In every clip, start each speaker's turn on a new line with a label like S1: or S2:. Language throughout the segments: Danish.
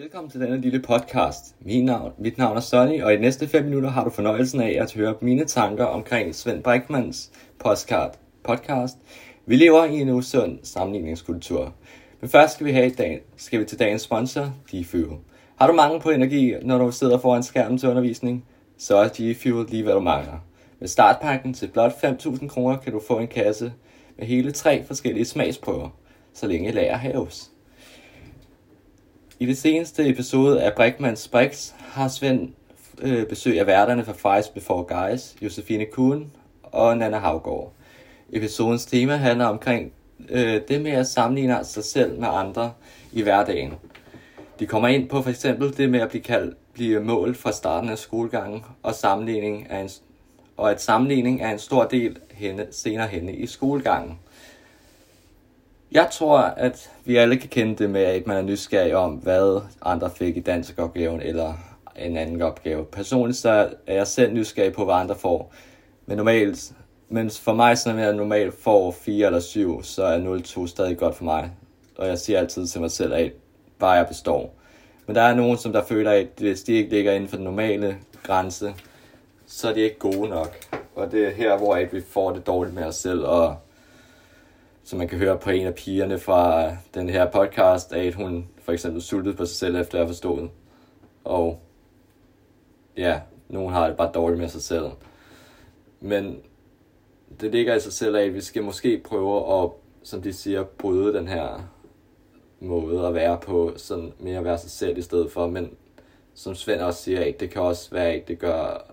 S1: Velkommen til denne lille podcast. Min navn, mit navn er Sonny, og i de næste 5 minutter har du fornøjelsen af at høre mine tanker omkring Svend Brinkmans podcast. podcast. Vi lever i en usund sammenligningskultur. Men først skal vi, have dag, skal vi til dagens sponsor, DFuel. Har du mange på energi, når du sidder foran skærmen til undervisning? Så er DFuel lige hvad du mangler. Med startpakken til blot 5.000 kroner kan du få en kasse med hele tre forskellige smagsprøver, så længe lager haves. I det seneste episode af Brickmans Brix har Svend øh, besøg af værterne fra Fives Before Guys, Josefine Kuhn og Nana Havgård. Episodens tema handler omkring øh, det med at sammenligne sig selv med andre i hverdagen. De kommer ind på for eksempel det med at blive, kaldt, blive målt fra starten af skolegangen, og, sammenligning er en, og at sammenligning er en stor del henne, senere henne i skolegangen. Jeg tror, at vi alle kan kende det med, at man er nysgerrig om, hvad andre fik i danskopgaven eller en anden opgave. Personligt så er jeg selv nysgerrig på, hvad andre får. Men normalt, men for mig, som jeg normalt får 4 eller 7, så er 0-2 stadig godt for mig. Og jeg siger altid til mig selv, at bare jeg består. Men der er nogen, som der føler, at hvis de ikke ligger inden for den normale grænse, så er de ikke gode nok. Og det er her, hvor vi får det dårligt med os selv, og som man kan høre på en af pigerne fra den her podcast, at hun for eksempel sultede på sig selv, efter at have forstået. Og ja, nogen har det bare dårligt med sig selv. Men det ligger i sig selv af, at vi skal måske prøve at, som de siger, bryde den her måde at være på, sådan mere at være sig selv i stedet for, men som Svend også siger, at det kan også være, at det gør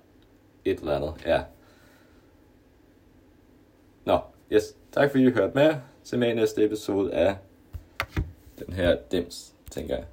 S1: et eller andet, ja. Yes, tak fordi I hørte med. Se med i næste episode af den her dims, tænker jeg.